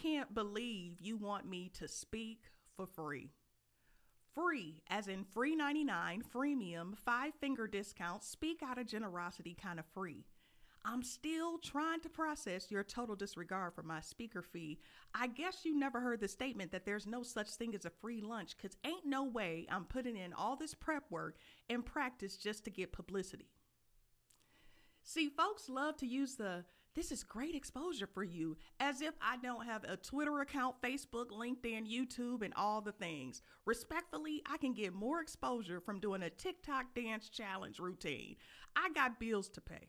can't believe you want me to speak for free. Free, as in free 99, freemium, five finger discount, speak out of generosity kind of free. I'm still trying to process your total disregard for my speaker fee. I guess you never heard the statement that there's no such thing as a free lunch, because ain't no way I'm putting in all this prep work and practice just to get publicity. See, folks love to use the this is great exposure for you as if I don't have a Twitter account, Facebook, LinkedIn, YouTube, and all the things. Respectfully, I can get more exposure from doing a TikTok dance challenge routine. I got bills to pay.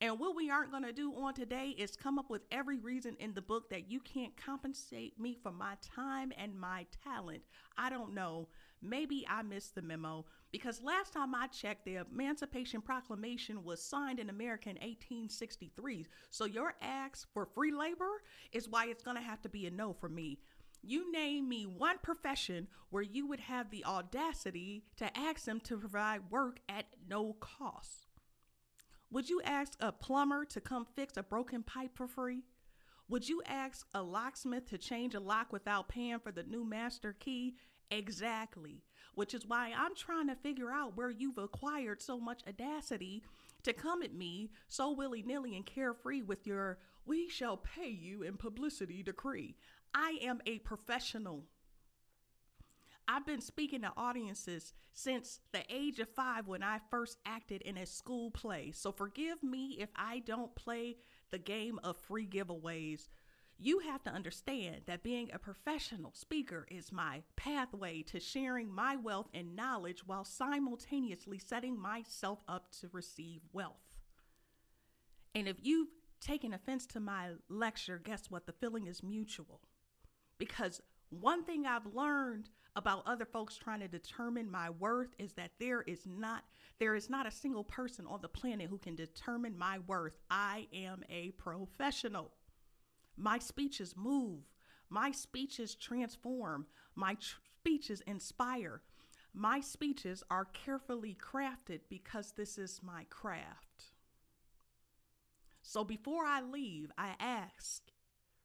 And what we aren't going to do on today is come up with every reason in the book that you can't compensate me for my time and my talent. I don't know. Maybe I missed the memo because last time I checked, the Emancipation Proclamation was signed in America in 1863. So your ask for free labor is why it's going to have to be a no for me. You name me one profession where you would have the audacity to ask them to provide work at no cost. Would you ask a plumber to come fix a broken pipe for free? Would you ask a locksmith to change a lock without paying for the new master key? Exactly. Which is why I'm trying to figure out where you've acquired so much audacity to come at me so willy nilly and carefree with your we shall pay you in publicity decree. I am a professional. I've been speaking to audiences since the age of five when I first acted in a school play. So forgive me if I don't play the game of free giveaways. You have to understand that being a professional speaker is my pathway to sharing my wealth and knowledge while simultaneously setting myself up to receive wealth. And if you've taken offense to my lecture, guess what? The feeling is mutual. Because one thing I've learned about other folks trying to determine my worth is that there is not there is not a single person on the planet who can determine my worth. I am a professional. My speeches move. My speeches transform. My tr- speeches inspire. My speeches are carefully crafted because this is my craft. So before I leave, I ask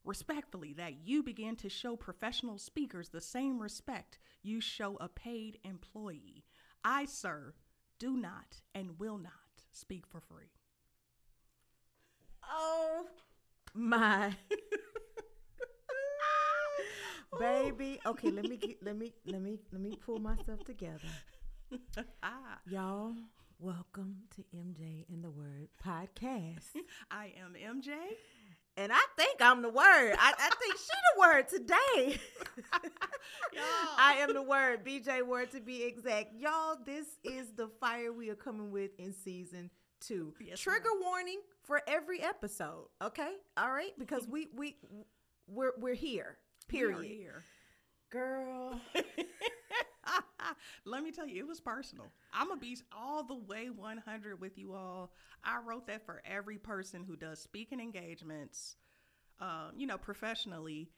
respectfully that you begin to show professional speakers the same respect you show a paid employee. I, sir, do not and will not speak for free. Oh my baby. Okay, let me get, let me let me let me pull myself together. ah, Y'all, welcome to MJ and the Word podcast. I am MJ. And I think I'm the word. I, I think she the word today. Y'all. I am the word, BJ word to be exact. Y'all, this is the fire we are coming with in season two. Yes, Trigger warning for every episode. Okay, all right, because we we we're we're here. We Period. here. Girl, Let me tell you, it was personal. I'm gonna be all the way 100 with you all. I wrote that for every person who does speaking engagements, um, you know, professionally,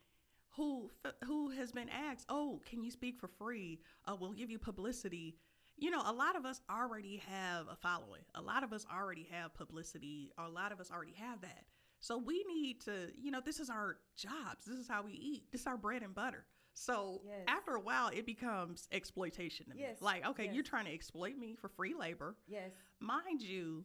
who who has been asked, "Oh, can you speak for free? Uh, we'll give you publicity." You know, a lot of us already have a following. A lot of us already have publicity. A lot of us already have that. So we need to, you know, this is our jobs. This is how we eat. This is our bread and butter. So Yes. after a while, it becomes exploitation to me. Yes, Like, okay, yes. you're trying to exploit me for free labor. yes, Mind you,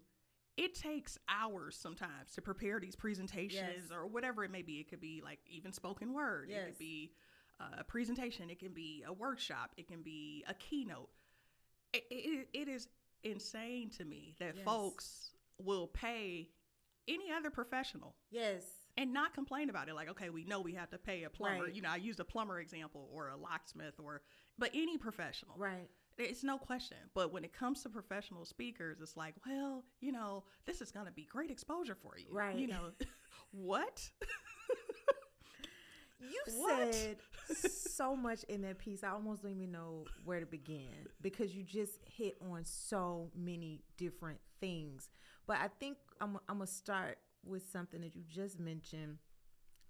it takes hours sometimes to prepare these presentations or whatever it may be. It could be like even spoken word. It could be uh, a presentation. It can be a workshop. It can be a keynote. It, it, it is insane to me that Yes. folks will pay any other professional yes, and not complain about it like okay we know we have to pay a plumber Right. you know i used a plumber example or a locksmith or but any professional right. it's no question but when it comes to professional speakers it's like well you know this is going to be great exposure for you Right. you know what You What? said so much in that piece. I almost don't even know where to begin because you just hit on so many different things. But I think I'm, I'm going to start with something that you just mentioned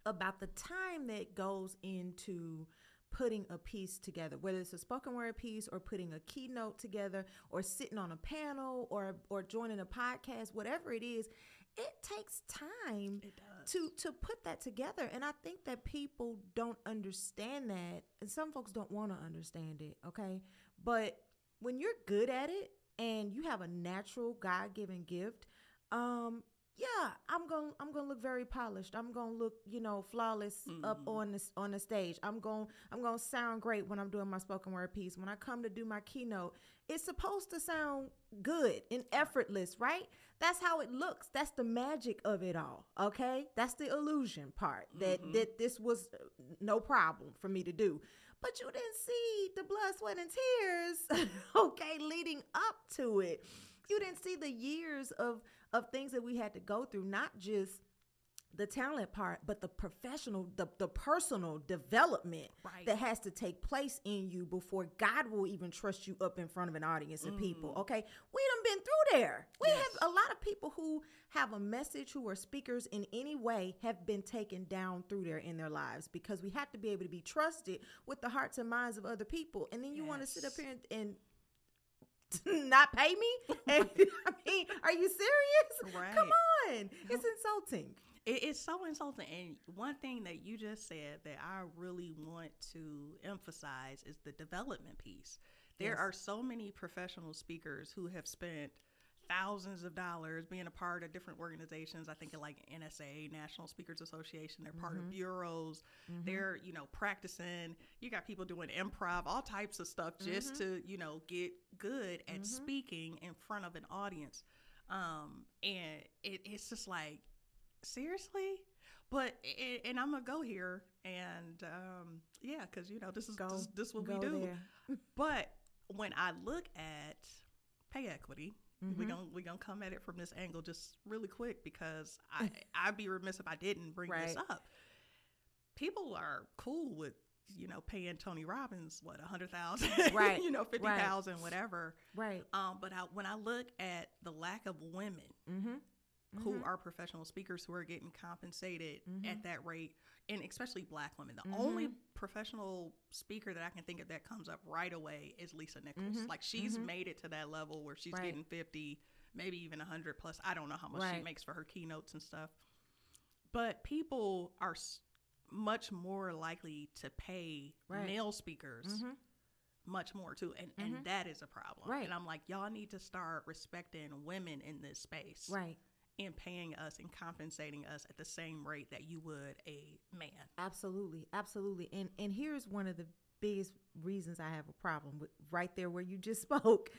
about the time that goes into putting a piece together whether it's a spoken word piece or putting a keynote together or sitting on a panel or or joining a podcast whatever it is it takes time It to to put that together. And i think that people don't understand that. And some folks don't want to understand it okay? But when you're good at it and you have a natural god-given gift um yeah i'm gonna i'm gonna look very polished. I'm gonna look you know flawless up Mhm. on this on the stage. I'm gonna i'm gonna sound great when i'm doing my spoken word piece. When i come to do my keynote it's supposed to sound good and effortless right? That's how it looks. That's the magic of it all okay? That's the illusion part that Mhm. that this was uh, no problem for me to do. But you didn't see the blood sweat and tears okay leading up to it. You didn't see the years of of things that we had to go through not just the talent part but the professional the, the personal development Right. that has to take place in you before god will even trust you up in front of an audience of people Mm. okay we done been through there we Yes. have a lot of people who have a message who are speakers in any way have been taken down through there in their lives because we have to be able to be trusted with the hearts and minds of other people and then you want to sit up here and, and not pay me and, i mean are you serious Right. come on it's insulting It, it's so insulting. And one thing that you just said that I really want to emphasize is the development piece. There Yes. are so many professional speakers who have spent thousands of dollars being a part of different organizations. I think of like NSA, National Speakers Association. They're part of bureaus. They're, you know, practicing. You got people doing improv, all types of stuff just to, you know, get good at speaking in front of an audience. Um, and it, it's just like, seriously? But a- and I'm gonna go here and um, yeah, because you know this is Go- this, this what we do. there. But when I look at pay equity, we Mhm. gonna we gonna come at it from this angle just really quick because I I'd be remiss if I didn't bring this up. People are cool with you know paying Tony Robbins what a hundred thousand, Right, you know fifty thousand, right. whatever. right Um, but I, when I look at the lack of women mm-hmm. Who are professional speakers who are getting compensated Mhm. at that rate, and especially black women. The only Mhm. professional speaker that I can think of that comes up right away is Lisa Nichols. Mhm. Like she's Mhm. made it to that level where she's Right. getting 50, maybe even 100 plus. I don't know how much she makes for her keynotes and stuff. But people are s- much more likely to pay Right. male speakers Mm-hmm. much more too and, Mhm. and that is a problem Right. and i'm like y'all need to start respecting women in this space right and paying us and compensating us at the same rate that you would a man. Absolutely, absolutely. And and here's one of the biggest reasons I have a problem with right there where you just spoke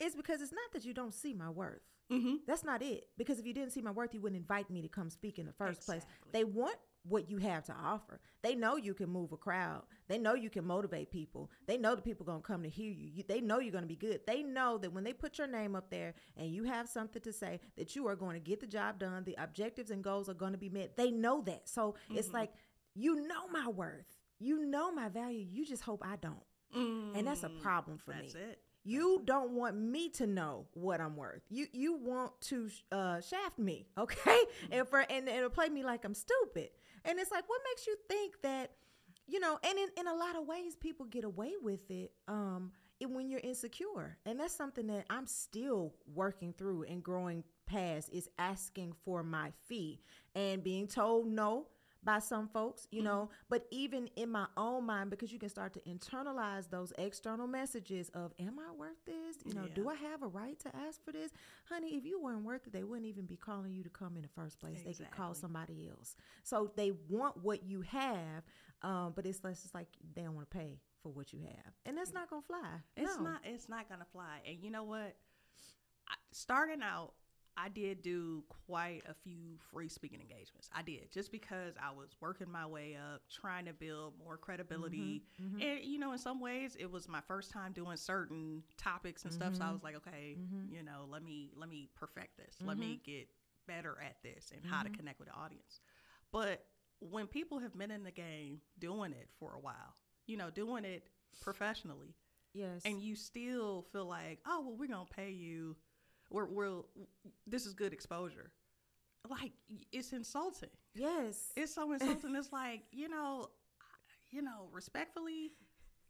is because it's not that you don't see my worth. Mm-hmm. That's not it. Because if you didn't see my worth, you wouldn't invite me to come speak in the first place. They want what you have to offer. They know you can move a crowd. They know you can motivate people. They know the people going to come to hear you. you. They know you're going to be good. They know that when they put your name up there and you have something to say, that you are going to get the job done. The objectives and goals are going to be met. They know that. So it's like, you know my worth. You know my value. You just hope I don't. And that's a problem for Mm, That's me. it. You don't want me to know what I'm worth. You you want to uh, shaft me, okay? And for and, it'll play me like I'm stupid. And it's like, what makes you think that, you know? And in, in a lot of ways, people get away with it. Um, it, when you're insecure, and that's something that I'm still working through and growing past is asking for my fee and being told no by some folks, you know, but even in my own mind, because you can start to internalize those external messages of, Am I worth this? You know, do I have a right to ask for this? Honey, if you weren't worth it, they wouldn't even be calling you to come in the first place. They could call somebody else. So they want what you have, um, but it's less, it's like they don't want to pay for what you have. And that's not going to fly. It's No. not. It's not gonna fly. And you know what? I, starting out, I did do quite a few free speaking engagements. I did just because I was working my way up, trying to build more credibility. Mm-hmm. And you know, in some ways, it was my first time doing certain topics and stuff. So I Mhm. was like, okay, Mhm. you know, let me let me perfect this. Let me get better at this and how to connect with the audience. But when people have been in the game doing it for a while, you know, doing it professionally, Yes. and you still feel like, oh well, we're gonna pay you. We're we're this is good exposure. Like it's insulting. yes. It's so insulting. it's like you know, you know, respectfully.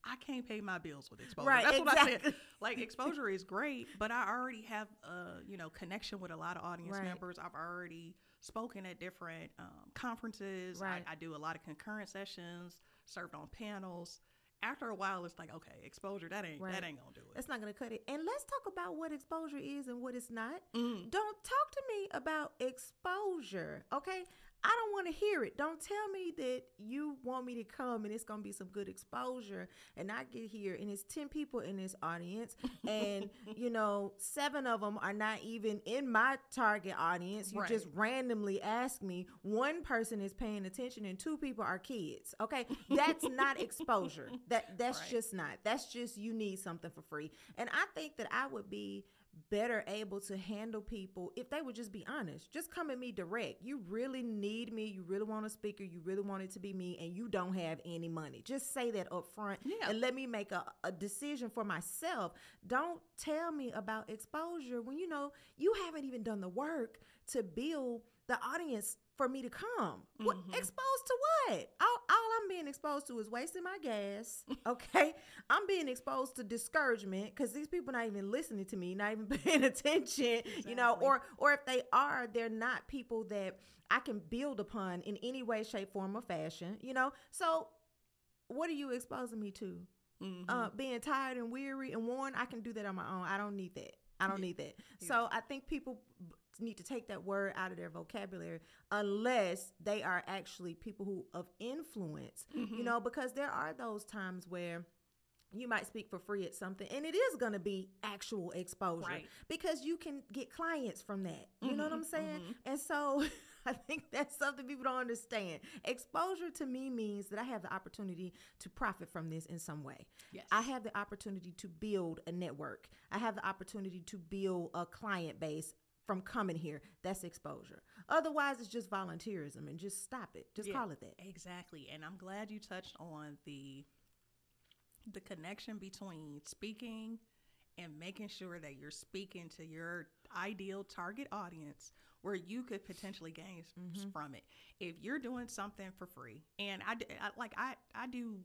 I can't pay my bills with exposure. Right, That's what I said. Like exposure is great, but I already have a you know connection with a lot of audience Right. members. I've already spoken at different um, conferences. Right. I, I do a lot of concurrent sessions, served on panels. After a while, it's like, okay, exposure that ain't Right. that ain't gonna do it. That's not to cut it. And let's talk about what exposure is and what it's not. Mm. Don't talk to me about exposure, okay? I don't want to hear it. Don't tell me that you want me to come and it's going to be some good exposure and I get here and it's 10 people in this audience and you know, 7 of them are not even in my target audience. You just randomly ask me, one person is paying attention and two people are kids. Okay? That's not exposure. That that's Right. just not. That's just you need something for free. And I think that I would be better able to handle people if they would just be honest. Just come at me direct. You really need me. You really want a speaker. You really want it to be me, and you don't have any money. Just say that up front Yeah. and let me make a, a decision for myself. Don't tell me about exposure when you know you haven't even done the work to build the audience for me to come. What Mhm. exposed to what? All, all I'm being exposed to is wasting my gas. Okay, I'm being exposed to discouragement because these people not even listening to me, not even paying attention. You know, or or if they are, they're not people that I can build upon in any way, shape, form, or fashion. You know, so what are you exposing me to? Mhm. uh, being tired and weary and worn, I can do that on my own. I don't need that. I don't Yeah. need that. So I think people need to take that word out of their vocabulary unless they are actually people who of influence. You Mhm. know, because there are those times where you might speak for free at something and it is going to be actual exposure Right. because you can get clients from that. You know what I'm Mhm, saying? mhm. And so I think that's something people don't understand. Exposure to me means that I have the opportunity to profit from this in some way. yes. I have the opportunity to build a network. I have the opportunity to build a client base from coming here. That's exposure. Otherwise, it's just volunteerism and just stop it. Just Yeah. call it that. Exactly. And I'm glad you touched on the the connection between speaking and making sure that you're speaking to your ideal target audience where you could potentially gain Mhm. from it. If you're doing something for free, and I like I I do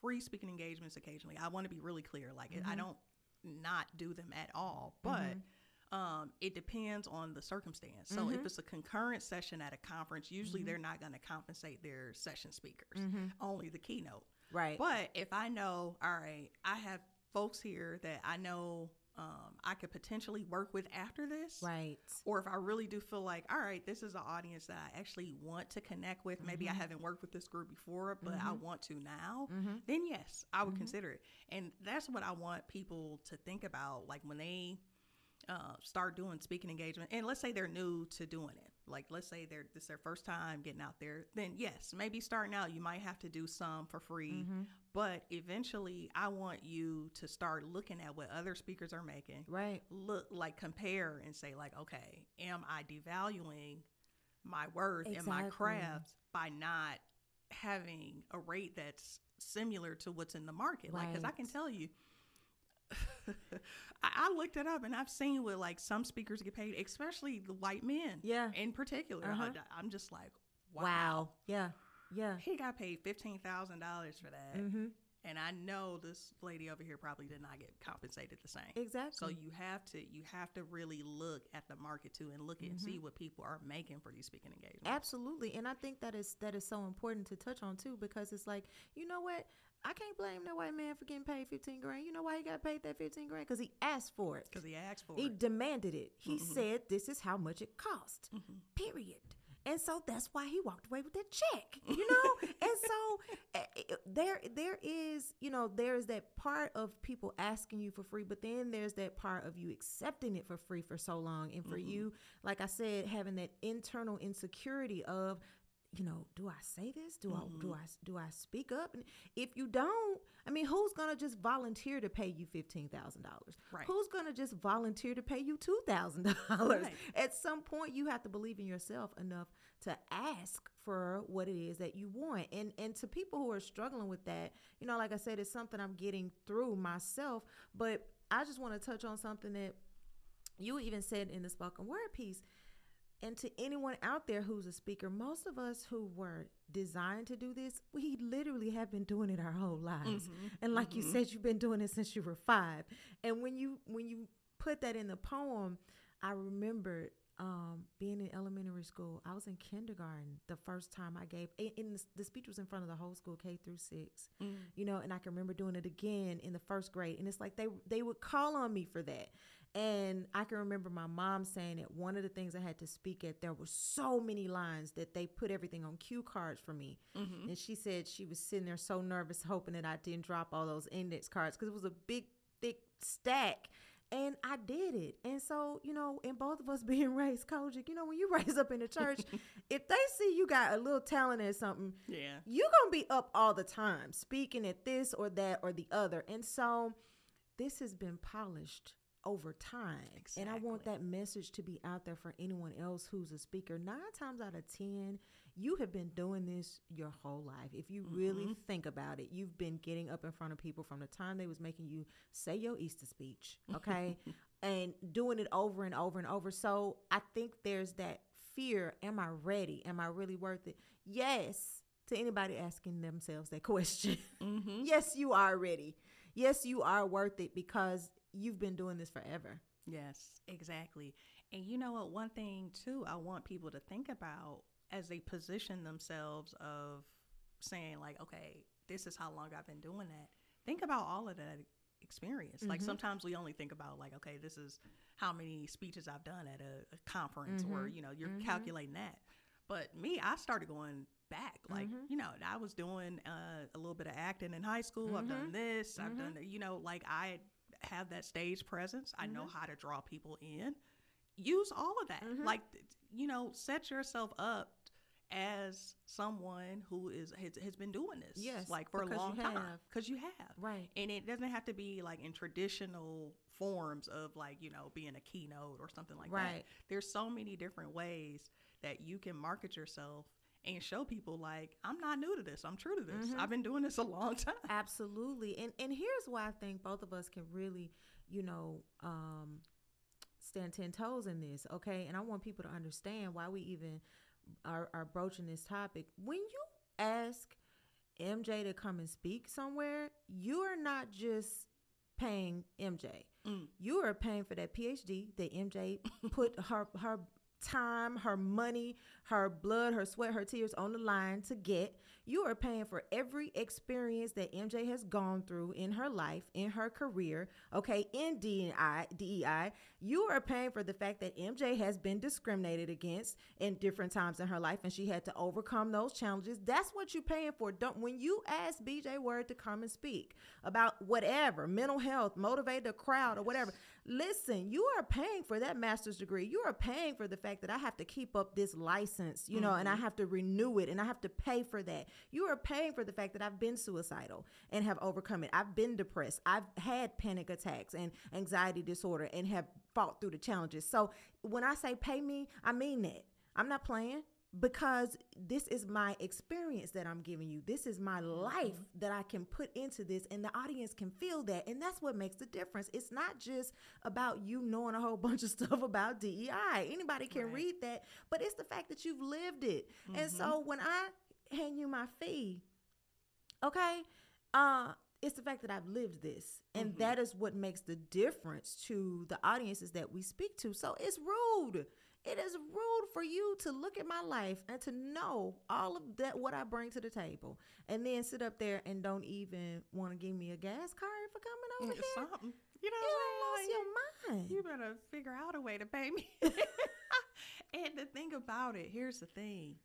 free speaking engagements occasionally. I want to be really clear. Like I Mhm. don't not do them at all, but Mhm. Um, it depends on the circumstance. So if Mhm. it's a concurrent session at a conference, usually Mhm. they're not going to compensate their session speakers, Mm-hmm. only the keynote. Right. But if I know, all right, I have folks here that I know um, I could potentially work with after this, right. or if I really do feel like, all right, this is an audience that I actually want to connect with. Maybe I Mhm. haven't worked with this group before, but I Mhm. want to now. Mm-hmm. Then yes, I would Mhm. consider it. And that's what I want people to think about, like when they uh, start doing speaking engagement. And let's say they're new to doing it. Like let's say they're this is their first time getting out there. Then yes, maybe starting out you might have to do some for free. Mm-hmm. But eventually, I want you to start looking at what other speakers are making. Right. Look, like compare and say, like, okay, am I devaluing my worth and my Exactly. craft by not having a rate that's similar to what's in the market? Like, because I can tell you. I, I looked it up and I've seen what like some speakers get paid, especially the white men Yeah. in particular. I- Uh-huh. I'm just like, Wow. wow. Yeah. Yeah. He got paid fifteen thousand dollars for that. Mm-hmm. And I know this lady over here probably did not get compensated the same. Exactly. So you have to you have to really look at the market too and look and Mm-hmm. see what people are making for these speaking engagements. Absolutely, and I think that is that is so important to touch on too, because it's like you know what, I can't blame that white man for getting paid fifteen grand. You know why he got paid that fifteen grand? Because he asked for it. Because he asked for He it. He demanded it. He Mhm. said, "This is how much it cost." Mhm. Period. And so that's why he walked away with that check, you know. and so eh, eh, there, there is, you know, there's that part of people asking you for free, but then there's that part of you accepting it for free for so long, and for Mhm. you, like I said, having that internal insecurity of, you know, do I say this? Do I do Mhm. I do I speak up? And if you don't, I mean, who's gonna just volunteer to pay you fifteen thousand dollars? Right. Who's gonna just volunteer to pay you two thousand dollars? At some point, you have to believe in yourself enough to ask for what it is that you want. And and to people who are struggling with that, you know, like I said, it's something I'm getting through myself. But I just want to touch on something that you even said in the spoken word piece. And to anyone out there who's a speaker, most of us who were designed to do this, we literally have been doing it our whole lives. Mhm. And like you Mhm. said, you've been doing it since you were five. And when you when you put that in the poem, I remembered um, being in elementary school, I was in kindergarten the first time I gave, and, and the, the speech was in front of the whole school, K through 6 Mm. you know, and I can remember doing it again in the first grade, and it's like they they would call on me for that, and I can remember my mom saying that one of the things I had to speak at, there were so many lines that they put everything on cue cards for me, Mm-hmm. and she said she was sitting there so nervous, hoping that I didn't drop all those index cards because it was a big, thick stack. And I did it. And so, you know, in both of us being raised COGIC, you know, when you raise up in the church, if they see you got a little talent at something, Yeah. you're gonna be up all the time speaking at this or that or the other and so this has been polished over time. And i want that message to be out there for anyone else who's a speaker. Nine times out of ten you have been doing this your whole life. If you really Mhm. think about it you've been getting up in front of people from the time they was making you say your easter speech okay? And doing it over and over and over. So i think there's that fear am i ready? Am i really worth it? Yes to anybody asking themselves that question. Mm-hmm. yes you are ready. Yes you are worth it because you've been doing this forever Yes, exactly. And you know what? One thing too, I want people to think about as they position themselves of saying like, okay, this is how long I've been doing that. Think about all of that experience. Like Mhm. sometimes we only think about like, okay, this is how many speeches I've done at a, a conference, or Mhm. you know, you're Mhm. calculating that. But me, I started going back. Like, Mhm. you know, I was doing uh, a little bit of acting in high school. I've done Mhm. this. I've Mhm. done, you know, like I have that stage presence. I know Mhm. how to draw people in. Use all of that. Mhm. Like, you know, set yourself up as someone who is has, has been doing this, Yes, like for a long time, because you have. right And it doesn't have to be like in traditional forms of like, you know, being a keynote or something like that. Right. There's so many different ways that you can market yourself and show people like, I'm not new to this. I'm true to this. Mhm. I've been doing this a long time. Absolutely. And and here's why I think both of us can really, you know, um stand ten toes in this, okay? And I want people to understand why we even are, are broaching this topic. When you ask MJ to come and speak somewhere, you are not just paying MJ. Mm. You are paying for that PhD that MJ put her her time, her money, her blood, her sweat, her tears on the line to get. You are paying for every experience that MJ has gone through in her life, in her career, okay, in DEI, DEI. You are paying for the fact that MJ has been discriminated against in different times in her life and she had to overcome those challenges. That's what you're paying for. Don't when you ask BJ Word to come and speak about whatever, mental health, motivate the crowd or whatever. Listen, you are paying for that master's degree. You are paying for the fact that I have to keep up this license, you know, and I mm-hmm. have to renew it and I have to pay for that. You are paying for the fact that I've been suicidal and have overcome it. I've been depressed. I've had panic attacks and anxiety disorder and have fought through the challenges. So when I say pay me, I mean that. I'm not playing because this is my experience that I'm giving you. This is my life that I can put into this, and the audience can feel that. And that's what makes the difference. It's not just about you knowing a whole bunch of stuff about DEI. Anybody can Right. read that, but it's the fact that you've lived it. And so when I hand you my fee, okay, uh, it's the fact that I've lived this. And Mhm. that is what makes the difference to the audiences that we speak to. So it's rude. It is rude for you to look at my life and to know all of that what I bring to the table and then sit up there and don't even want to give me a gas card for coming over here. Something. You know You what lost your mind. you better figure out a way to pay me. and the thing about it, here's the thing.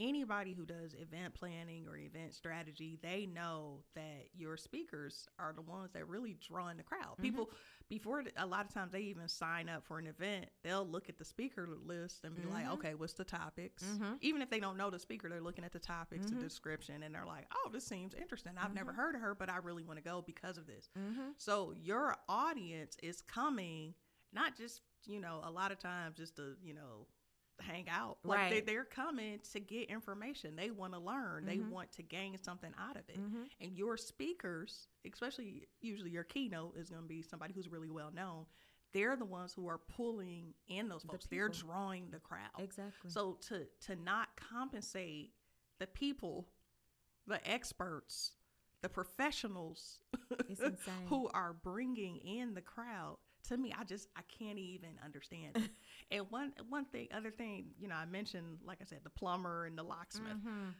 Anybody who does event planning or event strategy, they know that your speakers are the ones that really draw in the crowd. Mm-hmm. People, before a lot of times they even sign up for an event, they'll look at the speaker list and be like, Mhm. okay, what's the topics? Mhm. Even if they don't know the speaker, they're looking at the topics, Mhm. the description, and they're like, oh, this seems interesting. I've never Mhm. heard of her, but I really want to go because of this. Mm-hmm. So your audience is coming, not just, you know, a lot of times just to, you know, hang out. Like they, Right. they're coming to get information. They want to learn. They Mhm. want to gain something out of it. Mm-hmm. And your speakers, especially usually your keynote is going to be somebody who's really well known. They're the ones who are pulling in those The folks. They're drawing the crowd. Exactly. So to to not compensate the people, the experts, the professionals who are bringing in the crowd to me, I just I can't even understand it. and one one thing, other thing, you know, I mentioned, like I said, the plumber and the locksmith. Mm-hmm.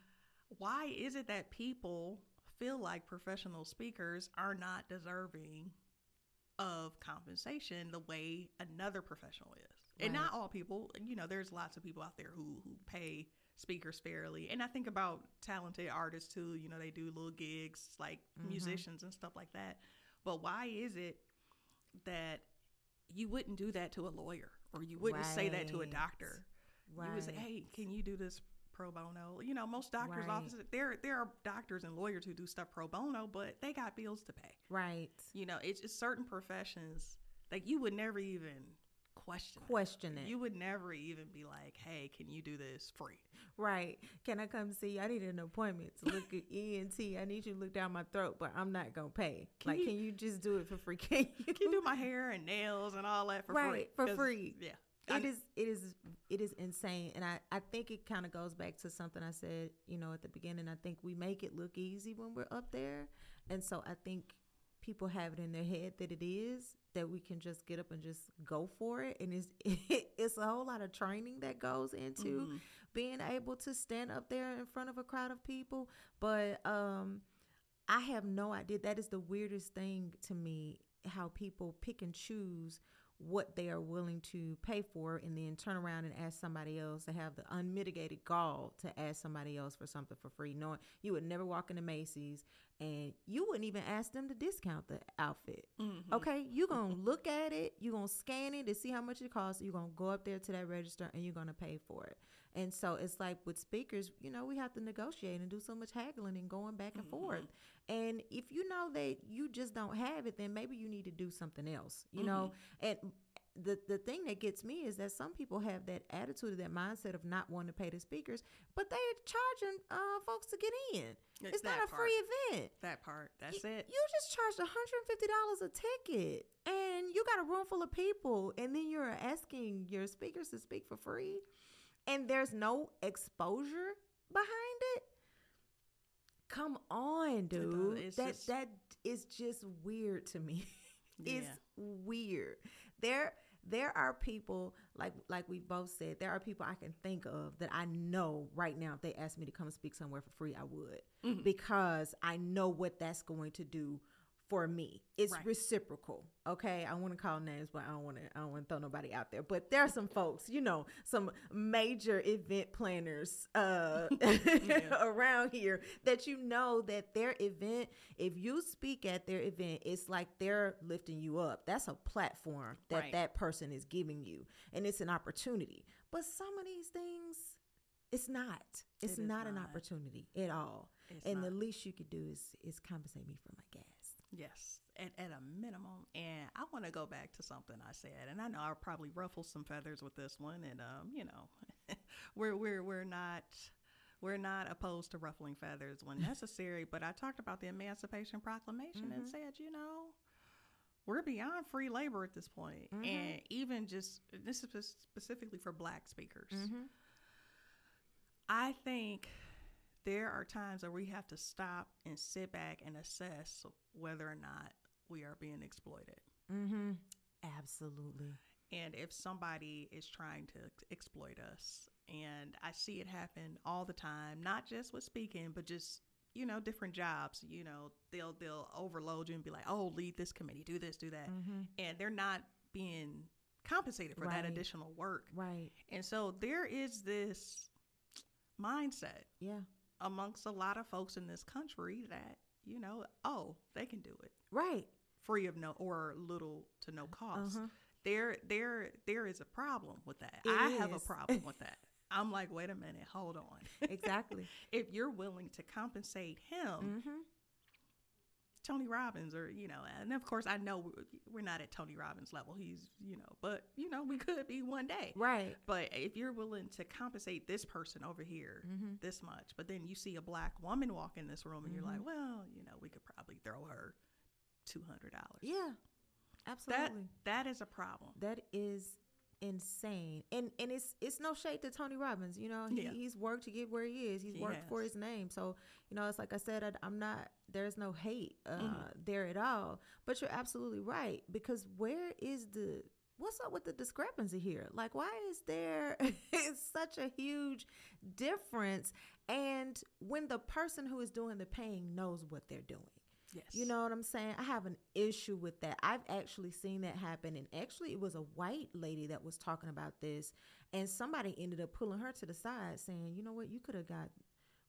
Why is it that people feel like professional speakers are not deserving of compensation the way another professional is? And not all people, you know, there's lots of people out there who who pay speakers fairly. And I think about talented artists too, you know, they do little gigs like Mm-hmm. musicians and stuff like that. But why is it that you wouldn't do that to a lawyer or you wouldn't say that to a Right. doctor? You would say, "Hey, can you do this pro bono?" You know, most doctors' Right. offices there there are doctors and lawyers who do stuff pro bono, but they got bills to pay. Right. You know, it's just certain professions like you would never even question. it. Question it. You would never even be like, "Hey, can you do this free?" Right. Can I come see? I need an appointment to look at ENT. I need you to look down my throat, but I'm not gonna pay. Can like, you- can you just do it for free? Can you? Can you do my hair and nails and all that for free? Right, for 'Cause- free. Yeah. It I- is it is it is insane and I, I think it kind of goes back to something I said, you know, at the beginning. I think we make it look easy when we're up there. And so I think people have it in their head that it is that we can just get up and just go for it and it's it's a whole lot of training that goes into Mhm. being able to stand up there in front of a crowd of people. But um, I have no idea. That is the weirdest thing to me how people pick and choose what they are willing to pay for and then turn around and ask somebody else to have the unmitigated gall to ask somebody else for something for free knowing you would never walk into Macy's and you wouldn't even ask them to discount the outfit Mhm. Okay, you're gonna look at it, you're gonna scan it to see how much it costs, you're gonna go up there to that register and you're gonna pay for it. And so it's like with speakers, you know, we have to negotiate and do so much haggling and going back and forth. And if you know that you just don't have it, then maybe you need to do something else, you know? And the the thing that gets me is that some people have that attitude, that mindset of not wanting to pay the speakers, but they're charging uh, folks to get in. Yeah, It's not a free event. That part. That's it. You just charged $150 a ticket and you got a room full of people and then you're asking your speakers to speak for free and there's no exposure behind it. Come on, dude. It's that just- that is just weird to me. it's Yeah. weird. There there are people like like we both said, there are people I can think of that I know right now if they asked me to come speak somewhere for free, I would. Mm-hmm. Because I know what that's going to do for me. It's Right. reciprocal. Okay. I want to call names, but I don't want to I don't want to throw nobody out there. But there are some folks, you know, some major event planners uh around here that you know that their event, if you speak at their event, it's like they're lifting you up. That's a platform that Right. that person is giving you, and it's an opportunity. But some of these things, it's not. It's It is not, an opportunity at all. It's and the least you could do is is compensate me for my gas. Yes, at, at a minimum. And I want to go back to something I said, and I know I'll probably ruffle some feathers with this one. And um, you know, we're we're we're not we're not opposed to ruffling feathers when necessary. but I talked about the Emancipation Proclamation and mm-hmm. said, you know, we're beyond free labor at this point, mm-hmm. and even just this is specifically for Black speakers. Mm-hmm. I think there are times where we have to stop and sit back and assess whether or not we are being exploited. Mm-hmm. Absolutely. And if somebody is trying to ex- exploit us, and I see it happen all the time, not just with speaking, but just you know different jobs. You know they'll they'll overload you and be like, oh, lead this committee, do this, do that, and they're not being compensated for that Mm-hmm. Additional work. Right. And so there is this mindset Yeah. amongst a lot of folks in this country that you know oh they can do it Right. free of no or little to no cost Uh-huh. there there there is a problem with that It i have a problem with that i'm like wait a minute hold on Exactly. if you're willing to compensate him mm-hmm. Tony robbins or you know and of course i know we're- not at tony robbins level he's you know but you know we could be one day Right. But if you're willing to compensate this person over here Mm-hmm. this much, but then you see a black woman walk in this room and you're Mm-hmm. like, well, you know, we could probably throw her two hundred dollars. Yeah. absolutely. That Absolutely. that is a problem. that is insane. And and it's it's no shade to Tony Robbins. You know, he, Yeah. he's worked to get where he is. He's He worked for his name. So you know, it's like I said, I, am not. There's no hate uh, Mhm. there at all. But you're absolutely right because where is the What's up with the discrepancy here? Like, why is there such a huge difference? And when the person who is doing the paying knows what they're doing, Yes. you know what I'm saying? I have an issue with that. I've actually seen that happen. And actually, it was a white lady that was talking about this. And somebody ended up pulling her to the side saying, you know what? You could have got,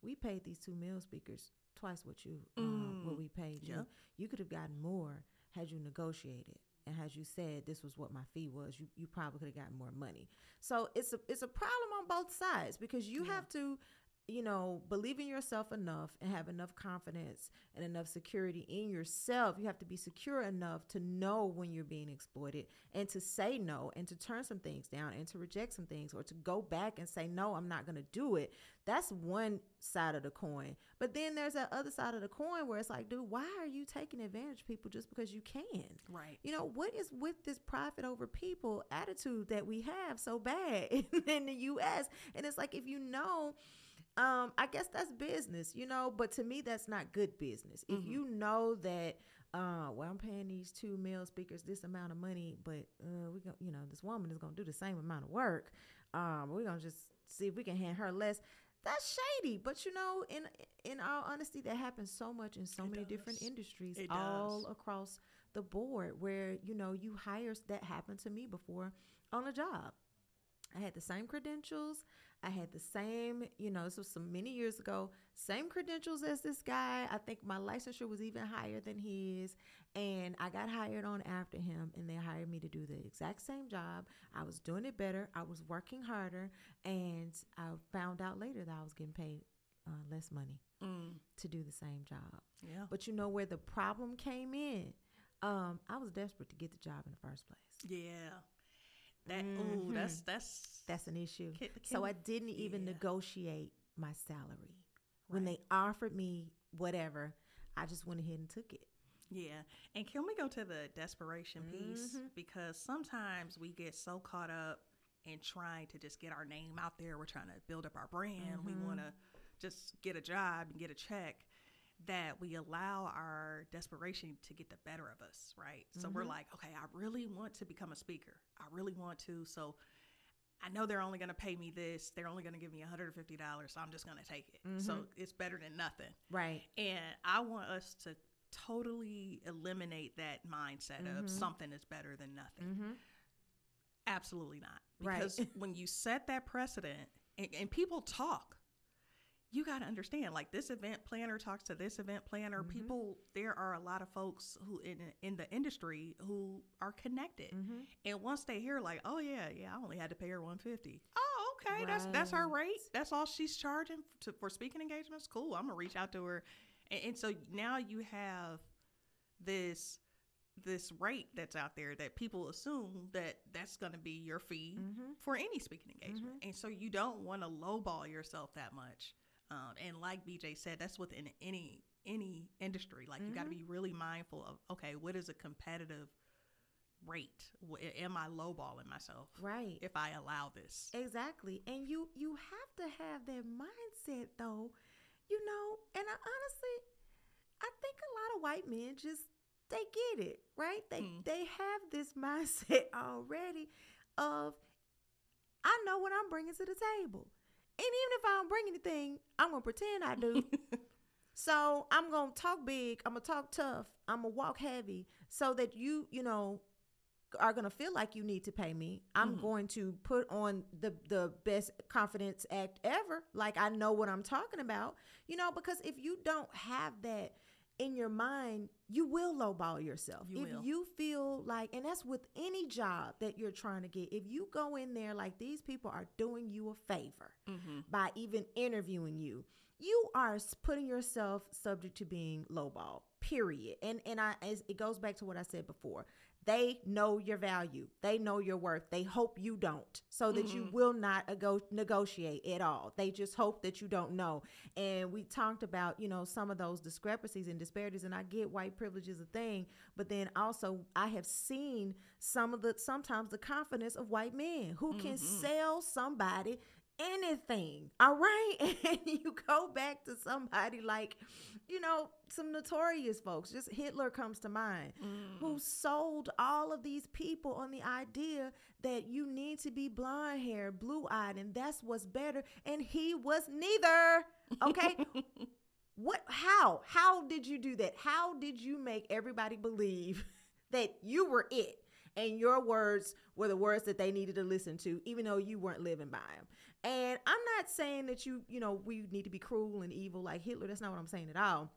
we paid these two male speakers twice what you, uh, what Mm, we paid you. You could have gotten more had you negotiated. And had you said this was what my fee was, you, you probably could have gotten more money. So it's a it's a problem on both sides because you Yeah. have to you know, believe in yourself enough and have enough confidence and enough security in yourself. You have to be secure enough to know when you're being exploited and to say no and to turn some things down and to reject some things or to go back and say, no, I'm not going to do it. That's one side of the coin. But then there's that other side of the coin where it's like, dude, why are you taking advantage of people just because you can? Right. You know, what is with this profit over people attitude that we have so bad in the US? And it's like, if you know, um, I guess that's business, you know, but to me, that's not good business. If Mhm. you know that, uh, well, I'm paying these two male speakers this amount of money, but uh, we go, you know, this woman is gonna do the same amount of work. Um, we're gonna just see if we can hand her less. That's shady, but you know, in in all honesty, that happens so much in so It many different industries, It all does. across the board. Where you know you hire that happened to me before on a job. I had the same credentials. I had the same, you know, this was some many years ago, same credentials as this guy. I think my licensure was even higher than his. And I got hired on after him, and they hired me to do the exact same job. I was doing it better, I was working harder, and I found out later that I was getting paid uh, less money Mm, to do the same job. yeah. But you know where the problem came in? Um, I was desperate to get the job in the first place. Yeah. That. Ooh, Mhm. that's that's That's an issue. Can- so I didn't even yeah. negotiate my salary. When they offered me whatever, I just went ahead and took it. Yeah. And can we go to the desperation piece? Mhm. Because sometimes we get so caught up in trying to just get our name out there. We're trying to build up our brand. We Mhm. want to just get a job and get a check that we allow our desperation to get the better of us, right? So we're Mhm. like, okay, I really want to become a speaker. I really want to. So I know they're only going to pay me this. They're only going to give me $150. So I'm just going to take it. So it's better than nothing. Right. And I want us to totally eliminate that mindset of Mhm. something is better than nothing. Mm-hmm. Absolutely not. Right. Because when you set that precedent and, and people talk, you got to understand like this event planner talks to this event planner. Mhm. People, there are a lot of folks who in in the industry who are connected. Mm-hmm. And once they hear like, oh yeah, yeah, I only had to pay her 150. Oh, okay, that's that's her rate. That's all she's charging to, for speaking engagements. Cool. I'm gonna reach out to her, and, and so now you have this this rate that's out there that people assume that that's gonna be your fee Mm-hmm. for any speaking engagement, and so you don't want to lowball yourself that much. Um, and like BJ said, that's within any any industry. Like you got to be really mindful of okay, what is a competitive rate? Am I lowballing myself Right. if I allow this? Exactly. And you you have to have that mindset though. You know, and I honestly I think a lot of white men just they get it, right? They Mm. they have this mindset already of I know what I'm bringing to the table. And even if I don't bring anything, I'm to pretend I do. So I'm gonna talk big. I'm gonna talk tough. I'm gonna walk heavy, so that you, you know, are gonna feel like you need to pay me. I'm Mhm. going to put on the the best confidence act ever. Like I know what I'm talking about, you know. Because if you don't have that in your mind, you will lowball yourself. You if will. you feel like, and that's with any job that you're trying to get. If you go in there like these people are doing you a favor mm-hmm. by even interviewing you you are putting yourself subject to being lowball period and and i it goes back to what i said before They know your value. They know your worth. They hope you don't, so that you Mhm. will not ago- negotiate at all. They just hope that you don't know. And we talked about, you know, some of those discrepancies and disparities. And I get white privilege is a thing, but then also I have seen some of the sometimes the confidence of white men who can Mhm. sell somebody anything. All right. And you go back to somebody like, you know, some notorious folks. Just Hitler comes to mind Mm. who sold all of these people on the idea that you need to be blonde hair, blue eyed, and that's what's better. And he was neither. Okay. what, how? How did you do that? How did you make everybody believe that you were it? And your words were the words that they needed to listen to, even though you weren't living by them. And I'm not saying that you, you know, we need to be cruel and evil like Hitler. That's not what I'm saying at all.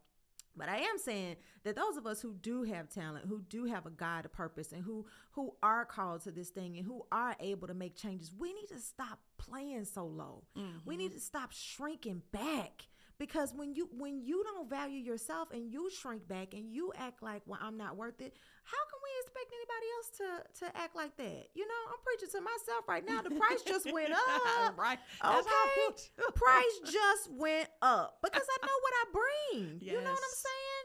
But I am saying that those of us who do have talent, who do have a God, a purpose, and who who are called to this thing and who are able to make changes, we need to stop playing so low. Mm-hmm. We need to stop shrinking back because when you when you don't value yourself and you shrink back and you act like, well, I'm not worth it, how can we expect anybody else to to act like that? You know, I'm preaching to myself right now. The price just went up. right. That's Okay. price just went up because I know what I bring. You know what I'm saying?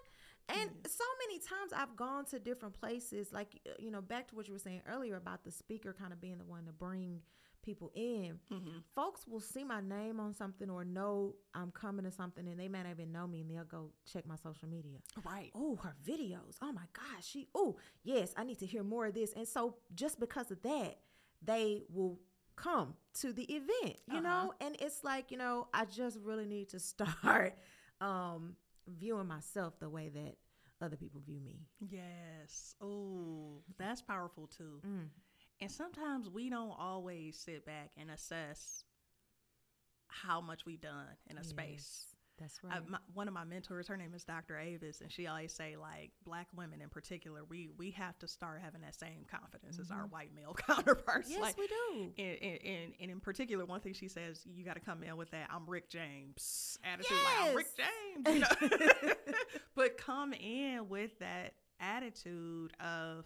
And Yes. so many times I've gone to different places, like you know, back to what you were saying earlier about the speaker kind of being the one to bring people in. Mhm. Folks will see my name on something or know I'm coming to something, and they may not even know me, and they'll go check my social media. Right. Oh, her videos. Oh my gosh. She, oh, yes, I need to hear more of this. And so just because of that, they will come to the event, you Uh-huh. know? And it's like, you know, I just really need to start um viewing myself the way that other people view me. Yes. Oh, that's powerful too. Mm. And sometimes we don't always sit back and assess how much we've done in a space. Yes, That's I, right. my, one of my mentors, her name is Dr. Avis, and she always say like black women in particular, we we have to start having that same confidence as our mm-hmm. white male counterparts. yes, like, we do. and, and, and, in particular, one thing she says, you got to come in with that I'm Rick James attitude. Like, I'm Rick James. You know? but come in with that attitude of,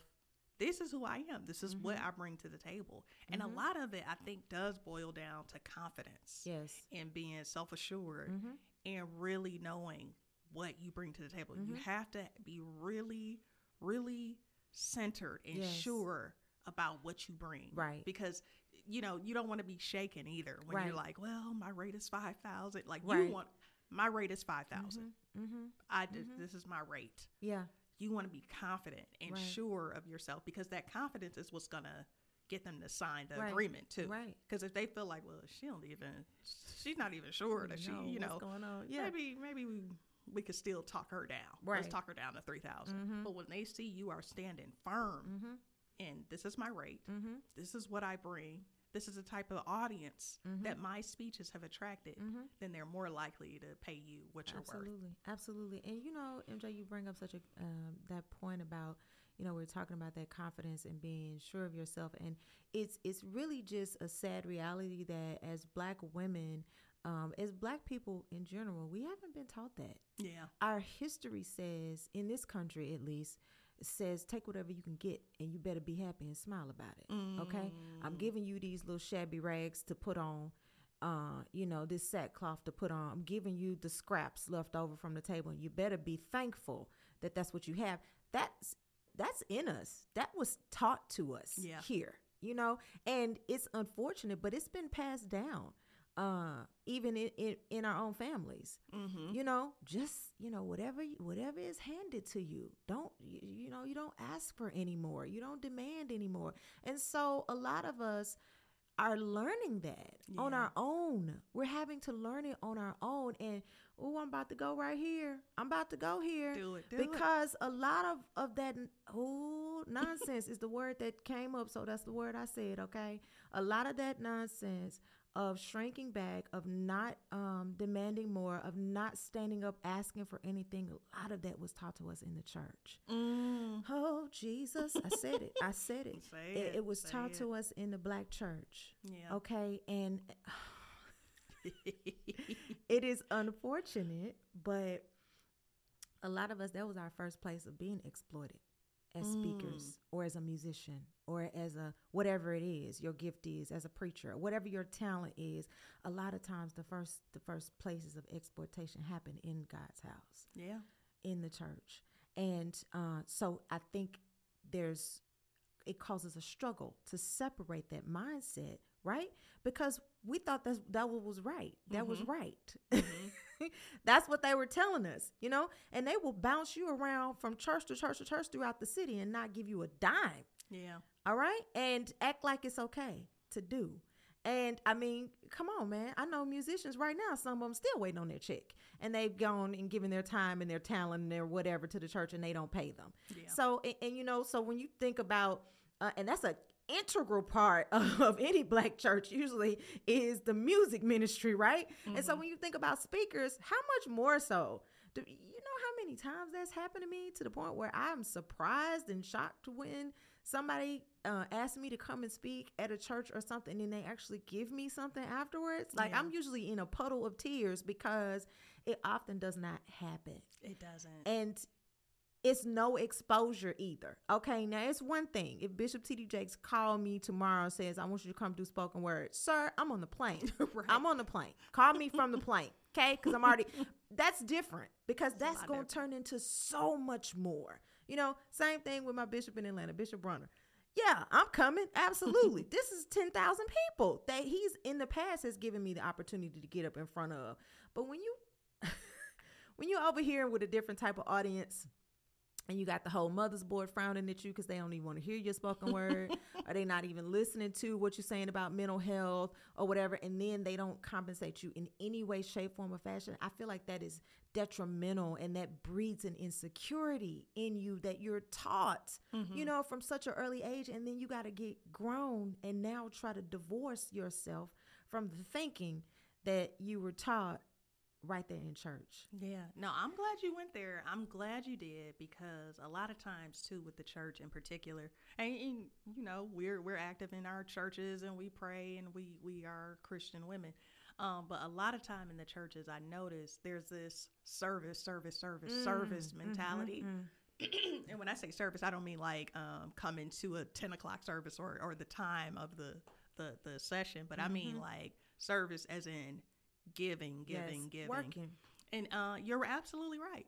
this is who I am. This is what I bring to the table. And a Mhm. lot of it, I think, does boil down to confidence Yes. and being self assured Mm-hmm. and really knowing what you bring to the table. You Mhm. have to be really, really centered and Yes. sure about what you bring. Right. Because you know, you don't want to be shaken either when you're like, well, my rate is 5,000. Like Right. you want my rate is 5,000. Mm-hmm. I d- Mhm. this is my rate. Yeah. You want to be confident and Right. sure of yourself because that confidence is what's going to get them to sign the Right. agreement too. Right. Because if they feel like, well, she don't even, she's not even sure that she, you know, going on. Yeah. maybe maybe we we could still talk her down. Right. Let's talk her down to three Mhm. But when they see you are standing firm Mm-hmm. and this is my rate, Mm-hmm. this is what I bring, this is the type of audience Mhm. that my speeches have attracted, Mm-hmm. then they're more likely to pay you what you're worth. Absolutely, absolutely. And you know, MJ, you bring up such a um, that point about you know we're talking about that confidence and being sure of yourself, and it's it's really just a sad reality that as Black women, um, as Black people in general, we haven't been taught that. Yeah. Our history says, in this country at least, says take whatever you can get, and you better be happy and smile about it. Okay, I'm Mm. giving you these little shabby rags to put on. Uh, you know, this sackcloth to put on. I'm giving you the scraps left over from the table, and you better be thankful that that's what you have. That's that's in us. That was taught to us Yeah. here. You know, and it's unfortunate, but it's been passed down. Uh, even in, in, in our own families, Mm-hmm. you know, just you know whatever whatever is handed to you. Don't you, you know you don't ask for anymore. You don't demand anymore. And so a lot of us are learning that on our own. We're having to learn it on our own. And oh, I'm about to go right here. I'm about to go here Do it. Do it. because a lot of of that oh nonsense is the word that came up. So that's the word I said. Okay, a lot of that nonsense of shrinking back, of not um, demanding more, of not standing up, asking for anything. A lot of that was taught to us in the church. Mm. Oh Jesus, I said it. I said it. It, it, it was say taught it. to us in the black church. Yeah. Okay, and it is unfortunate, but a lot of us that was our first place of being exploited. As speakers mm. or as a musician or as a whatever it is your gift is as a preacher whatever your talent is a lot of times the first the first places of exploitation happen in god's house. Yeah. in the church. And uh, so i think there's it causes a struggle to separate that mindset right? Because we thought that that was right. That was mm-hmm. right mm-hmm. that's what they were telling us you know? And they will bounce you around from church to church to church throughout the city and not give you a dime. Yeah. all right? And act like it's okay to do. And i mean come on man. I know musicians right now some of them still waiting on their check. And they've gone and given their time and their talent and their whatever to the church and they don't pay them. Yeah. so and, and you know so when you think about uh, and that's a integral part of any black church usually is the music ministry right? And so when you think about speakers how much more so? Do you know how many times that's happened to me to the point where i'm surprised and shocked when somebody uh, asks me to come and speak at a church or something and they actually give me something afterwards? Like Yeah. i'm usually in a puddle of tears because it often does not happen. It doesn't. and it's no exposure either. Okay, now it's one thing if Bishop T.D. Jakes call me tomorrow and says, I want you to come do spoken word. Sir, I'm on the plane. Right. I'm on the plane. Call me from the plane. Okay, because I'm already, that's different because that's going to turn into so much more. You know, same thing with my bishop in Atlanta, Bishop Bronner. Yeah, I'm coming. Absolutely. this is 10,000 people that he's in the past has given me the opportunity to get up in front of. But when you when you're over here with a different type of audience and you got the whole mother's board frowning at you because they don't even want to hear your spoken word. Or they not even listening to what you're saying about mental health or whatever. And then they don't compensate you in any way shape form or fashion. I feel like that is detrimental and that breeds an insecurity in you that you're taught you mm-hmm. know from such an early age. And then you got to get grown and now try to divorce yourself from the thinking that you were taught right there in church Yeah. No, I'm glad you went there. I'm glad you did because a lot of times too with the church in particular, and, and, you know, we're we're active in our churches and we pray and we we are Christian women. Um, but a lot of time in the churches, I notice there's this service, service, service, service mentality. and when I say service, I don't mean like um, coming to a 10 o'clock service or, or the time of the, the, the session, but I mean like service as in giving, giving, Yes, giving. working And uh, you're absolutely right.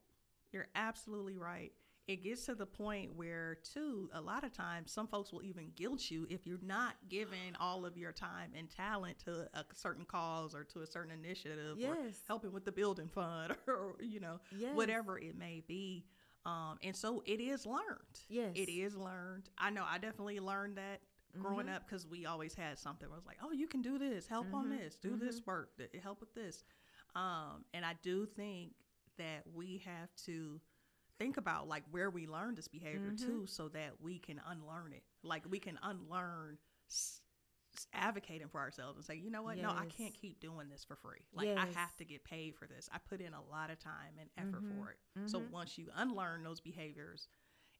You're absolutely right. It gets to the point where, too, a lot of times some folks will even guilt you if you're not giving all of your time and talent to a certain cause or to a certain initiative or Yes. helping with the building fund or, you know, Yes. whatever it may be. Um, and so it is learned. Yes. It is learned. I know I definitely learned that growing Mm-hmm. up because we always had something where it was like, oh, you can do this, help on Mm-hmm. this, do this work, help with this. Um, and I do think that we have to think about like where we learned this behavior Mm-hmm. too so that we can unlearn it. Like we can unlearn s- advocating for ourselves and say, you know what? No, I can't keep doing this for free. Like I have to get paid for this. I put in a lot of time and effort Mm-hmm. for it. So once you unlearn those behaviors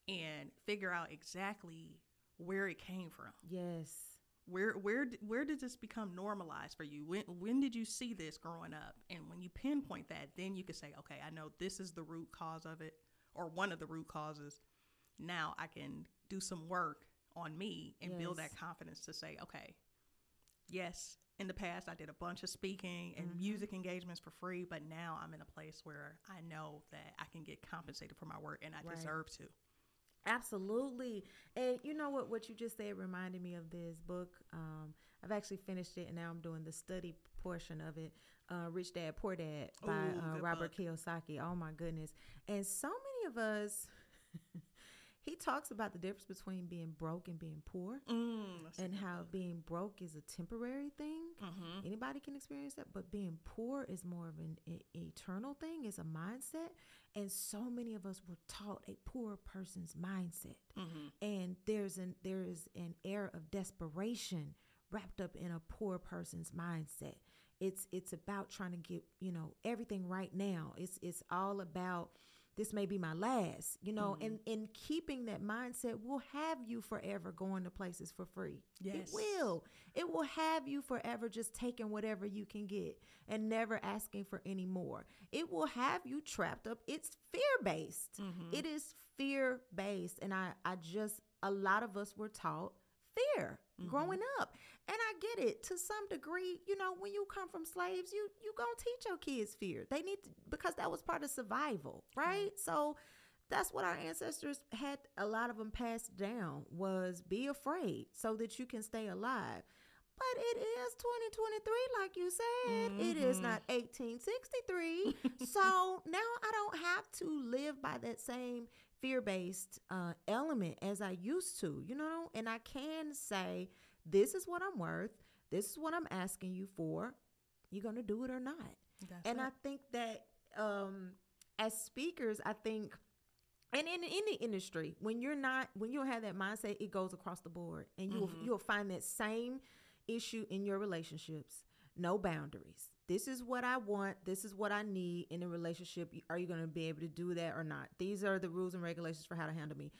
and figure out exactly where it came from, yes where where where did this become normalized for you? When when did you see this growing up? And when you pinpoint that, then you can say, okay, I know this is the root cause of it, or one of the root causes. Now I can do some work on me and build that confidence to say, okay, yes, in the past I did a bunch of speaking Mm-hmm. and music engagements for free, but now I'm in a place where I know that I can get compensated for my work and I Right. deserve to. Absolutely. And you know what what you just said reminded me of this book. Um, I've actually finished it and now I'm doing the study portion of it. Uh, Rich Dad Poor Dad by Ooh, uh, Robert book. Kiyosaki. Oh my goodness. And so many of us he talks about the difference between being broke and being poor Mm, and how being broke is a temporary thing. Mhm. Anybody can experience that, but being poor is more of an e- eternal thing, is a mindset. And so many of us were taught a poor person's mindset. Mhm. And there's an there is an air of desperation wrapped up in a poor person's mindset. It's it's about trying to get, you know, everything right now. It's it's all about this may be my last, you know, mm-hmm. and in keeping that mindset will have you forever going to places for free. Yes. It will. It will have you forever just taking whatever you can get and never asking for any more. It will have you trapped up. It's fear based. Mm-hmm. It is fear based. And I, I just, a lot of us were taught fear mm-hmm. growing up. And I get it to some degree, you know, when you come from slaves, you you going to teach your kids fear. They need to, because that was part of survival, right? So that's what our ancestors had a lot of them passed down was be afraid so that you can stay alive. But it is 2023, like you said. It is not 1863. so now I don't have to live by that same fear based uh, element as I used to, you know? And I can say, this is what I'm worth. This is what I'm asking you for. You're going to do it or not. That's and it. I think that um, as speakers, I think and in any industry when you're not when you don't have that mindset it goes across the board and you'll you'll find that same issue in your relationships no boundaries this is what i want this is what i need in a relationship are you going to be able to do that or not these are the rules and regulations for how to handle me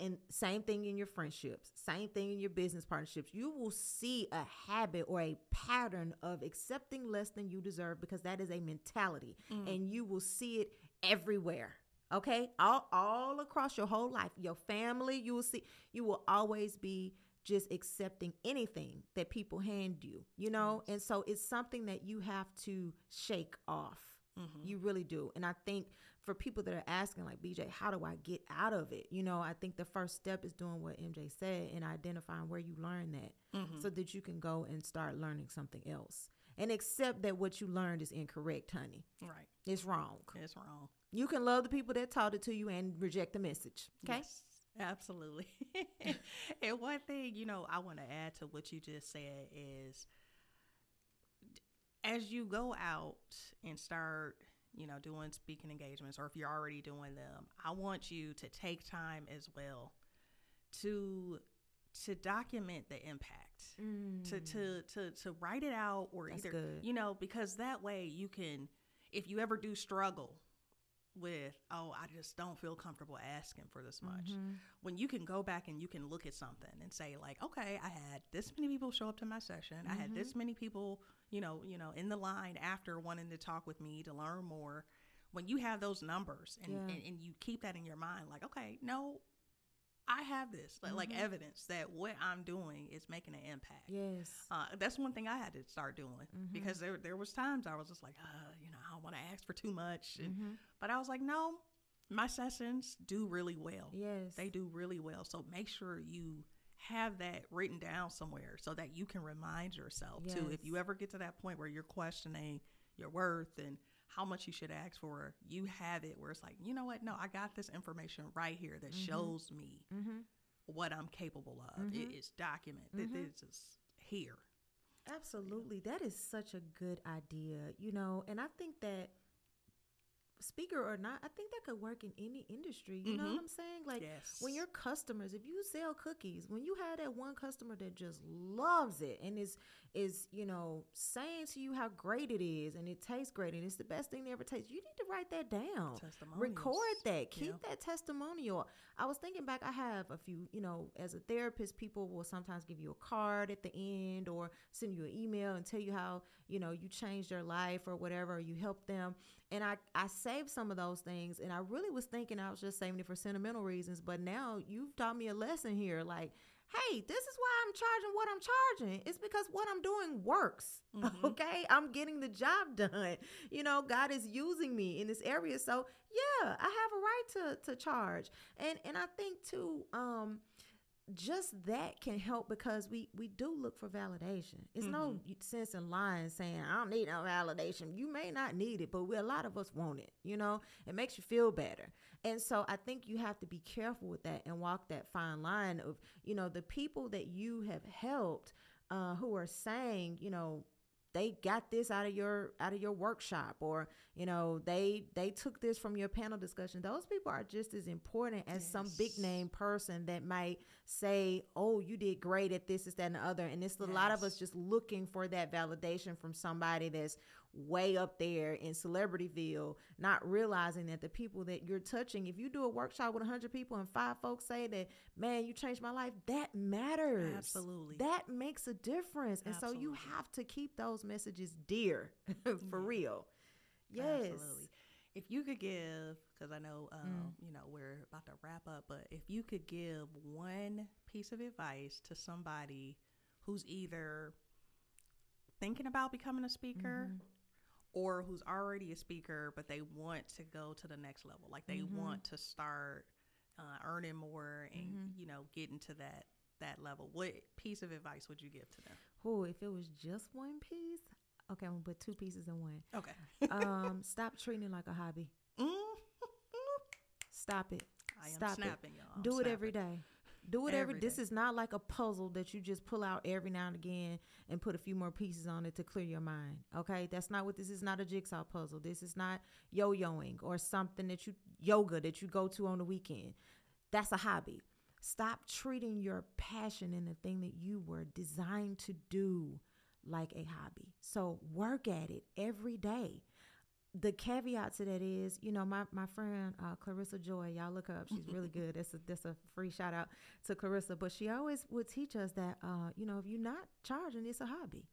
and same thing in your friendships same thing in your business partnerships. You will see a habit or a pattern of accepting less than you deserve because that is a mentality mm. and you will see it everywhere okay? All all across your whole life your family you will see you will always be just accepting anything that people hand you you know? And so it's something that you have to shake off. Mm-hmm. You really do. And i think for people that are asking like bj how do i get out of it you know i think the first step is doing what mj said and identifying where you learned that mm-hmm. so that you can go and start learning something else and accept that what you learned is incorrect honey right. it's wrong It's wrong. you can love the people that taught it to you and reject the message. Okay. Yes, absolutely. and one thing, you know, I want to add to what you just said is as you go out and start, you know, doing speaking engagements, or if you're already doing them, I want you to take time as well to to document the impact. To, to mm. to to write it out or That's either good. you know because that way you can if you ever do struggle with oh i just don't feel comfortable asking for this much. Mm-hmm. When you can go back and you can look at something and say like okay i had this many people show up to my session. I had this mm-hmm. many people you know you know in the line after wanting to talk with me to learn more. When you have those numbers and, Yeah. and, and you keep that in your mind like okay no i have this like, like evidence that what i'm doing is making an impact Yes. uh, that's one thing I had to start doing Mm-hmm. because there there was times I was just like, uh, you know, I don't want to ask for too much, and, Mm-hmm. but I was like, no, my sessions do really well. Yes. they do really well. So make sure you have that written down somewhere so that you can remind yourself too. If you ever get to that point where you're questioning your worth and how much you should ask for, you have it where it's like, you know what? No, I got this information right here that mm-hmm. shows me Mm-hmm. what I'm capable of. It mm-hmm. is documented. Mm-hmm. This is here. Absolutely. That is such a good idea. You know, and I think that speaker or not, I think that could work in any industry. You know mm-hmm. what I'm saying? Like Yes. when your customers, if you sell cookies, when you have that one customer that just loves it and is is, you know, saying to you how great it is and it tastes great and it's the best thing they ever taste, you need to write that down. Record that. Keep Yeah. that testimonial. I was thinking back, I have a few, you know, as a therapist, people will sometimes give you a card at the end or send you an email and tell you how, you know, you changed their life or whatever, or you helped them. And I, I saved some of those things and I really was thinking I was just saving it for sentimental reasons. But now you've taught me a lesson here. Like, hey, this is why I'm charging what I'm charging. It's because what I'm doing works. Okay. I'm getting the job done. You know, God is using me in this area. So yeah, I have a right to to charge. And and I think too, um, just that can help because we we do look for validation. It's no sense in lying saying I don't need no validation. You may not need it, but we, a lot of us want it. You know, it makes you feel better. And so I think you have to be careful with that and walk that fine line of you know the people that you have helped uh, who are saying you know they got this out of your out of your workshop or you know they they took this from your panel discussion. Those people are just as important as some big name person that might say oh you did great at this this that and the other. And it's a lot of us just looking for that validation from somebody that's way up there in Celebrityville, not realizing that the people that you're touching, if you do a workshop with 100 people and five folks say that, man, you changed my life, that matters. Absolutely. That makes a difference. And so you have to keep those messages dear for Yeah. real. Yes. Absolutely. If you could give, because I know, um, Mm. you know, we're about to wrap up, but if you could give one piece of advice to somebody who's either thinking about becoming a speaker Mhm. Or who's already a speaker, but they want to go to the next level, like they Mhm. want to start uh, earning more and, Mhm. you know, getting to that that level, what piece of advice would you give to them? Oh, if it was just one piece, okay, I'm gonna put two pieces in one. Okay. Um, stop treating it like a hobby. Mm. Stop it. I am Stop it. y'all. I'm Do it every snapping. day. Do. Every This is not like a puzzle that you just pull out every now and again and put a few more pieces on it to clear your mind. Okay, that's not what this is. Not a jigsaw puzzle. This is not yo-yoing or something that you yoga that you go to on the weekend. That's a hobby. Stop treating your passion and the thing that you were designed to do like a hobby. So work at it every day the caveat to that is, you know, my my friend uh, Clarissa Joy, y'all look her up. She's really good. That's a that's a free shout out to Clarissa. But she always would teach us that, uh, you know, if you're not charging, it's a hobby.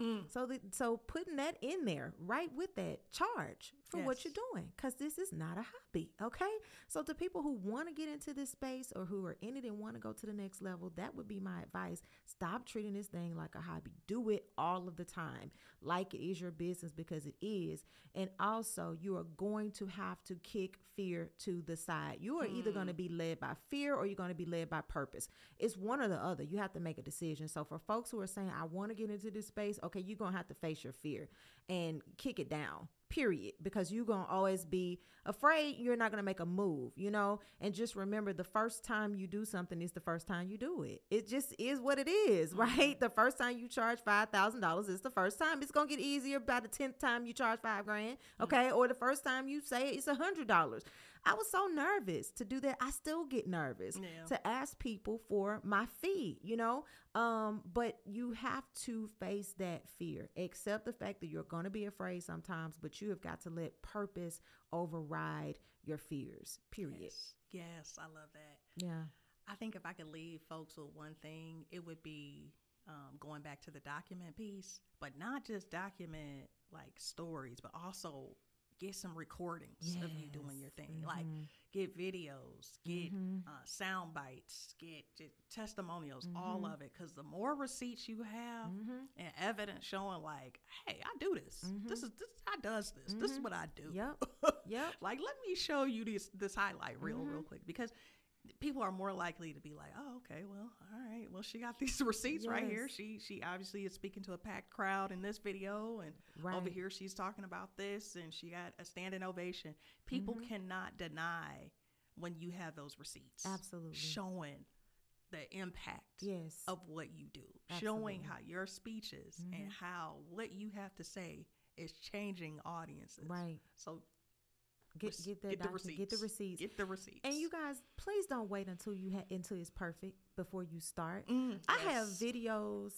Mm. So the, so putting that in there, right with that charge for what you're doing, because this is not a hobby. Okay. So to people who want to get into this space or who are in it and want to go to the next level, that would be my advice. Stop treating this thing like a hobby. Do it all of the time, like it is your business because it is. And also, you are going to have to kick fear to the side. You are either going to be led by fear or you're going to be led by purpose. It's one or the other. You have to make a decision. So for folks who are saying, I want to get into this space, okay, you're going to have to face your fear and kick it down. Period. Because you're going to always be afraid you're not going to make a move, you know? And just remember the first time you do something is the first time you do it. It just is what it is, mm-hmm. right? The first time you charge $5,000 is the first time. It's going to get easier by the 10th time you charge 5 grand, okay? Or the first time you say it's a $100. I was so nervous to do that. I still get nervous Yeah. to ask people for my fee, you know? Um, but you have to face that fear. Accept the fact that you're going to be afraid sometimes, but you have got to let purpose override your fears. Period. Yes. yes, I love that. Yeah. I think if I could leave folks with one thing, it would be um, going back to the document piece, but not just document like stories, but also get some recordings of you doing your thing. Like Mhm. get videos, get Mhm. uh, sound bites, get j- testimonials, all Mhm. of it. Because the more receipts you have Mhm. and evidence showing, like, hey, I do this. This is this. I does this. This is Mhm. what I do. Yep. Yep. like, let me show you this this highlight reel real quick because people are more likely to be like, oh, okay, well, all right, well, she got these receipts right here. She she obviously is speaking to a packed crowd in this video, and Right. over here she's talking about this, and she got a standing ovation. People Mhm. cannot deny when you have those receipts, Absolutely. showing the impact Yes. of what you do, showing how your speeches Mhm. and how what you have to say is changing audiences. Right. So Get get that get the document, get the receipts. get the receipts. And you guys, please don't wait until you ha- until it's perfect before you start. Mm, I have videos.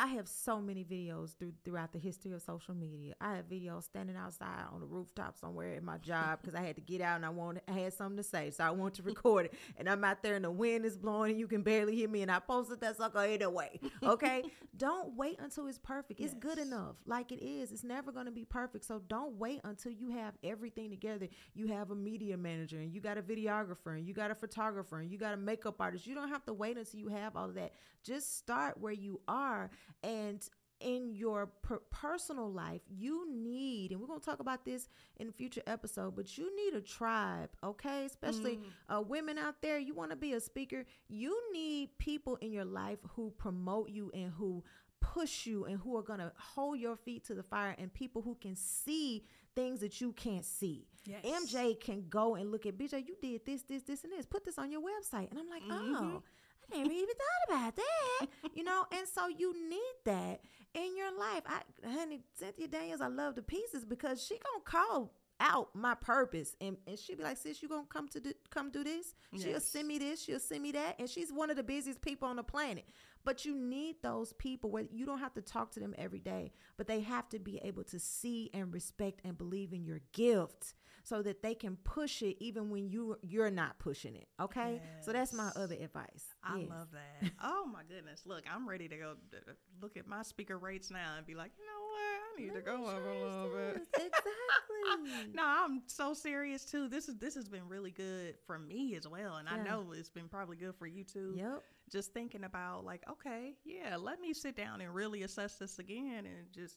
I have so many videos through, throughout the history of social media. I have videos standing outside on the rooftop somewhere at my job because I had to get out and I wanted I had something to say, so I want to record it. And I'm out there and the wind is blowing and you can barely hear me, and I posted that sucker anyway. Okay, don't wait until it's perfect. It's good enough, like it is. It's never going to be perfect. So don't wait until you have everything together. You have a media manager and you got a videographer and you got a photographer and you got a makeup artist. You don't have to wait until you have all of that. Just start where you are and in your per- personal life, you need, and we're going to talk about this in a future episode, but you need a tribe, okay? Especially uh, women out there, you want to be a speaker, you need people in your life who promote you and who push you and who are going to hold your feet to the fire and people who can see things that you can't see. Yes. MJ can go and look at BJ, you did this, this, this, and this. Put this on your website. And I'm like, oh, I never even thought about that. you know, and so you need that in your life. I honey, Cynthia Daniels, I love the pieces because she gonna call out my purpose and, and she'll be like, sis, you gonna come to do, come do this? She'll send me this, she'll send me that. And she's one of the busiest people on the planet. But you need those people where you don't have to talk to them every day, but they have to be able to see and respect and believe in your gift so that they can push it even when you you're not pushing it. Okay? So that's my other advice. I Yes. love that. Oh my goodness. Look, I'm ready to go uh, look at my speaker rates now and be like, you know what? I need Let to go up a little bit. Exactly. no, I'm so serious too. This is this has been really good for me as well, and I know it's been probably good for you too. Yep. Just thinking about like, okay, yeah, let me sit down and really assess this again and just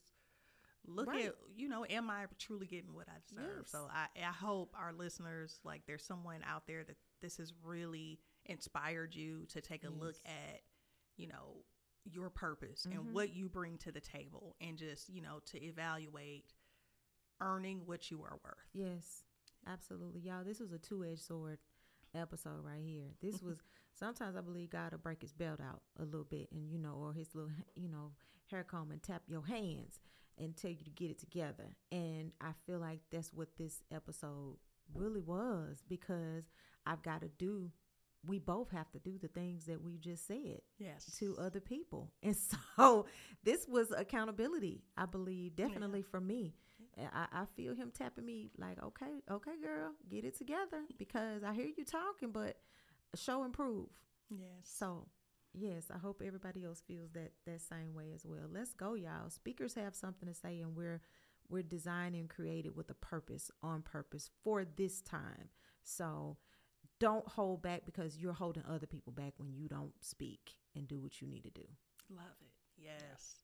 look Right. at you know, am I truly getting what I deserve? Yes. So I I hope our listeners like there's someone out there that this has really inspired you to take a look at you know your purpose Mhm. and what you bring to the table and just you know to evaluate earning what you are worth Yes, absolutely. Y'all, this was a two edged sword episode right here. This was sometimes I believe God will break his belt out a little bit and you know, or his little you know, hair comb and tap your hands and tell you to get it together. And I feel like that's what this episode really was because I've got to do we both have to do the things that we just said yes to other people. And so this was accountability, I believe, definitely for me. And I, I feel him tapping me like, okay, okay, girl, get it together because I hear you talking, but show and prove. yes So yes, I hope everybody else feels that that same way as well. Let's go, y'all. Speakers have something to say and we're we're designed and created with a purpose, on purpose for this time. So don't hold back because you're holding other people back when you don't speak and do what you need to do. Love it. Yes.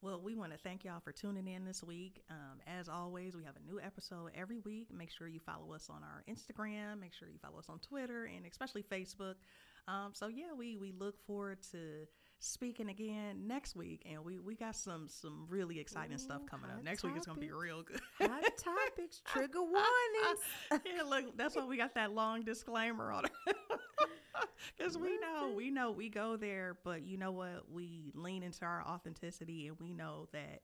Well, we want to thank y'all for tuning in this week. Um, as always, we have a new episode every week. Make sure you follow us on our Instagram. Make sure you follow us on Twitter and especially Facebook. Um, so yeah, we we look forward to speaking again next week, and we we got some some really exciting stuff coming up. Next week is gonna be real good. Hot topics, trigger warnings. yeah, look, that's why we got that long disclaimer on it. Because we know, we know we go there, but you know what? We lean into our authenticity and we know that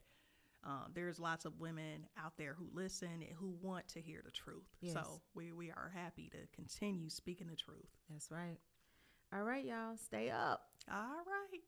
um, there's lots of women out there who listen and who want to hear the truth. Yes. So we, we are happy to continue speaking the truth. That's right. All right, y'all. Stay up. All right.